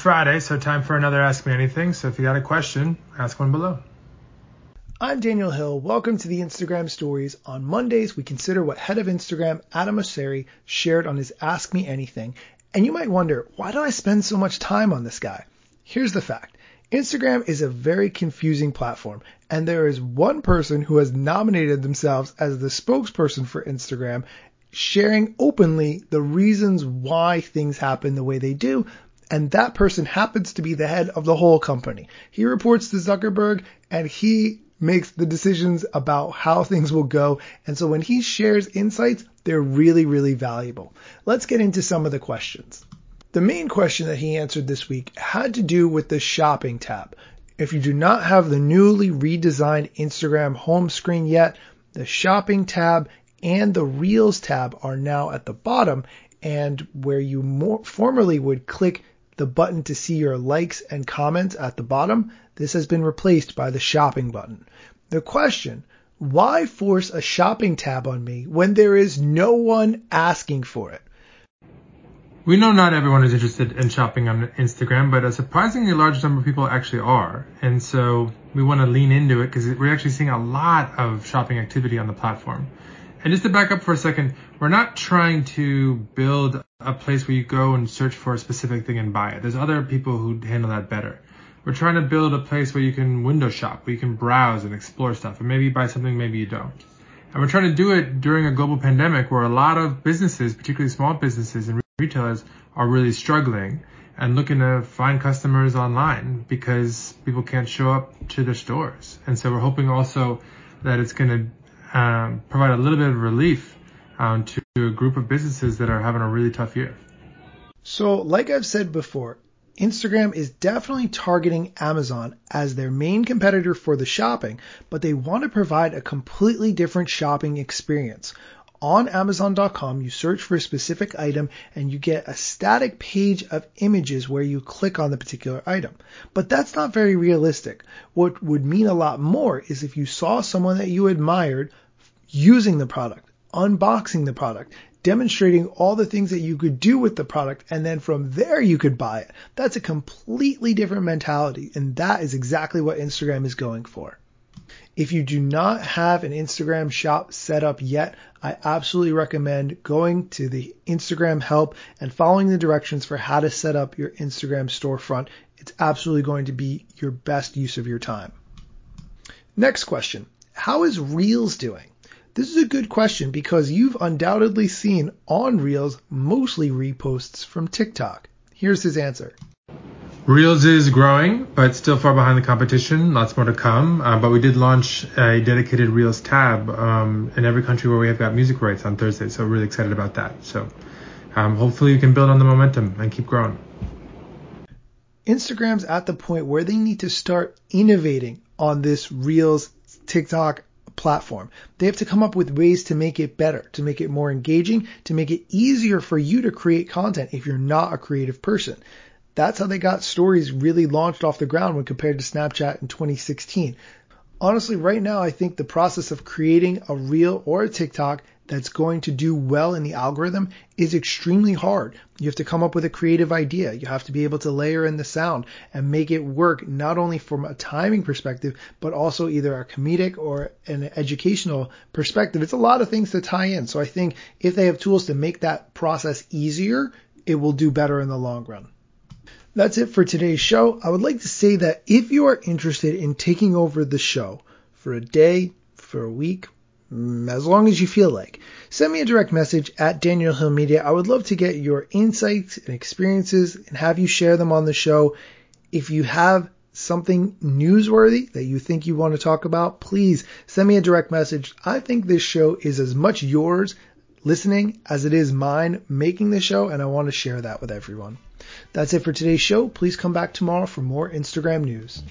Friday, so time for another Ask Me Anything. So if you got a question, ask one below. I'm Daniel Hill. Welcome to the Instagram Stories. On Mondays, we consider what head of Instagram Adam Mosseri shared on his Ask Me Anything. And you might wonder, why do I spend so much time on this guy? Here's the fact. Instagram is a very confusing platform, and there is one person who has nominated themselves as the spokesperson for Instagram, sharing openly the reasons why things happen the way they do, and that person happens to be the head of the whole company. He reports to Zuckerberg, and he makes the decisions about how things will go. And so when he shares insights, they're really, really valuable. Let's get into some of the questions. The main question that he answered this week had to do with the shopping tab. If you do not have the newly redesigned Instagram home screen yet, the shopping tab and the reels tab are now at the bottom and where you more formerly would click the button to see your likes and comments at the bottom, this has been replaced by the shopping button. The question, why force a shopping tab on me when there is no one asking for it? We know not everyone is interested in shopping on Instagram, but a surprisingly large number of people actually are. And so we want to lean into it because we're actually seeing a lot of shopping activity on the platform. And just to back up for a second, we're not trying to build a place where you go and search for a specific thing and buy it. There's other people who handle that better. We're trying to build a place where you can window shop, where you can browse and explore stuff, and maybe buy something, maybe you don't. And we're trying to do it during a global pandemic where a lot of businesses, particularly small businesses and retailers are really struggling and looking to find customers online because people can't show up to their stores. And so we're hoping also that it's going to um, provide a little bit of relief Um, to a group of businesses that are having a really tough year. So, like I've said before, Instagram is definitely targeting Amazon as their main competitor for the shopping, but they want to provide a completely different shopping experience on Amazon.com, you search for a specific item and you get a static page of images where you click on the particular item. But that's not very realistic. What would mean a lot more is if you saw someone that you admired using the product, unboxing the product, demonstrating all the things that you could do with the product, and then from there you could buy it. That's a completely different mentality, and that is exactly what Instagram is going for. If you do not have an Instagram shop set up yet, I absolutely recommend going to the Instagram help and following the directions for how to set up your Instagram storefront. It's absolutely going to be your best use of your time. Next question. How is Reels doing? This is a good question because you've undoubtedly seen on Reels mostly reposts from TikTok. Here's his answer. Reels is growing, but still far behind the competition. Lots more to come. Uh, but we did launch a dedicated Reels tab um, in every country where we have got music rights on Thursday. So really excited about that. So um, hopefully you can build on the momentum and keep growing. Instagram's at the point where they need to start innovating on this Reels TikTok platform. They have to come up with ways to make it better, to make it more engaging, to make it easier for you to create content if you're not a creative person. That's how they got stories really launched off the ground when compared to Snapchat in 2016. Honestly, right now, I think the process of creating a reel or a TikTok that's going to do well in the algorithm is extremely hard. You have to come up with a creative idea. You have to be able to layer in the sound and make it work not only from a timing perspective, but also either a comedic or an educational perspective. It's a lot of things to tie in. So I think if they have tools to make that process easier, it will do better in the long run. That's it for today's show. I would like to say that if you are interested in taking over the show for a day, for a week, Mm, as long as you feel like, send me a direct message at Daniel Hill Media. I would love to get your insights and experiences and have you share them on the show. If you have something newsworthy that you think you want to talk about, please send me a direct message. I think this show is as much yours listening as it is mine making the show, and I want to share that with everyone. That's it for today's show. Please come back tomorrow for more Instagram news.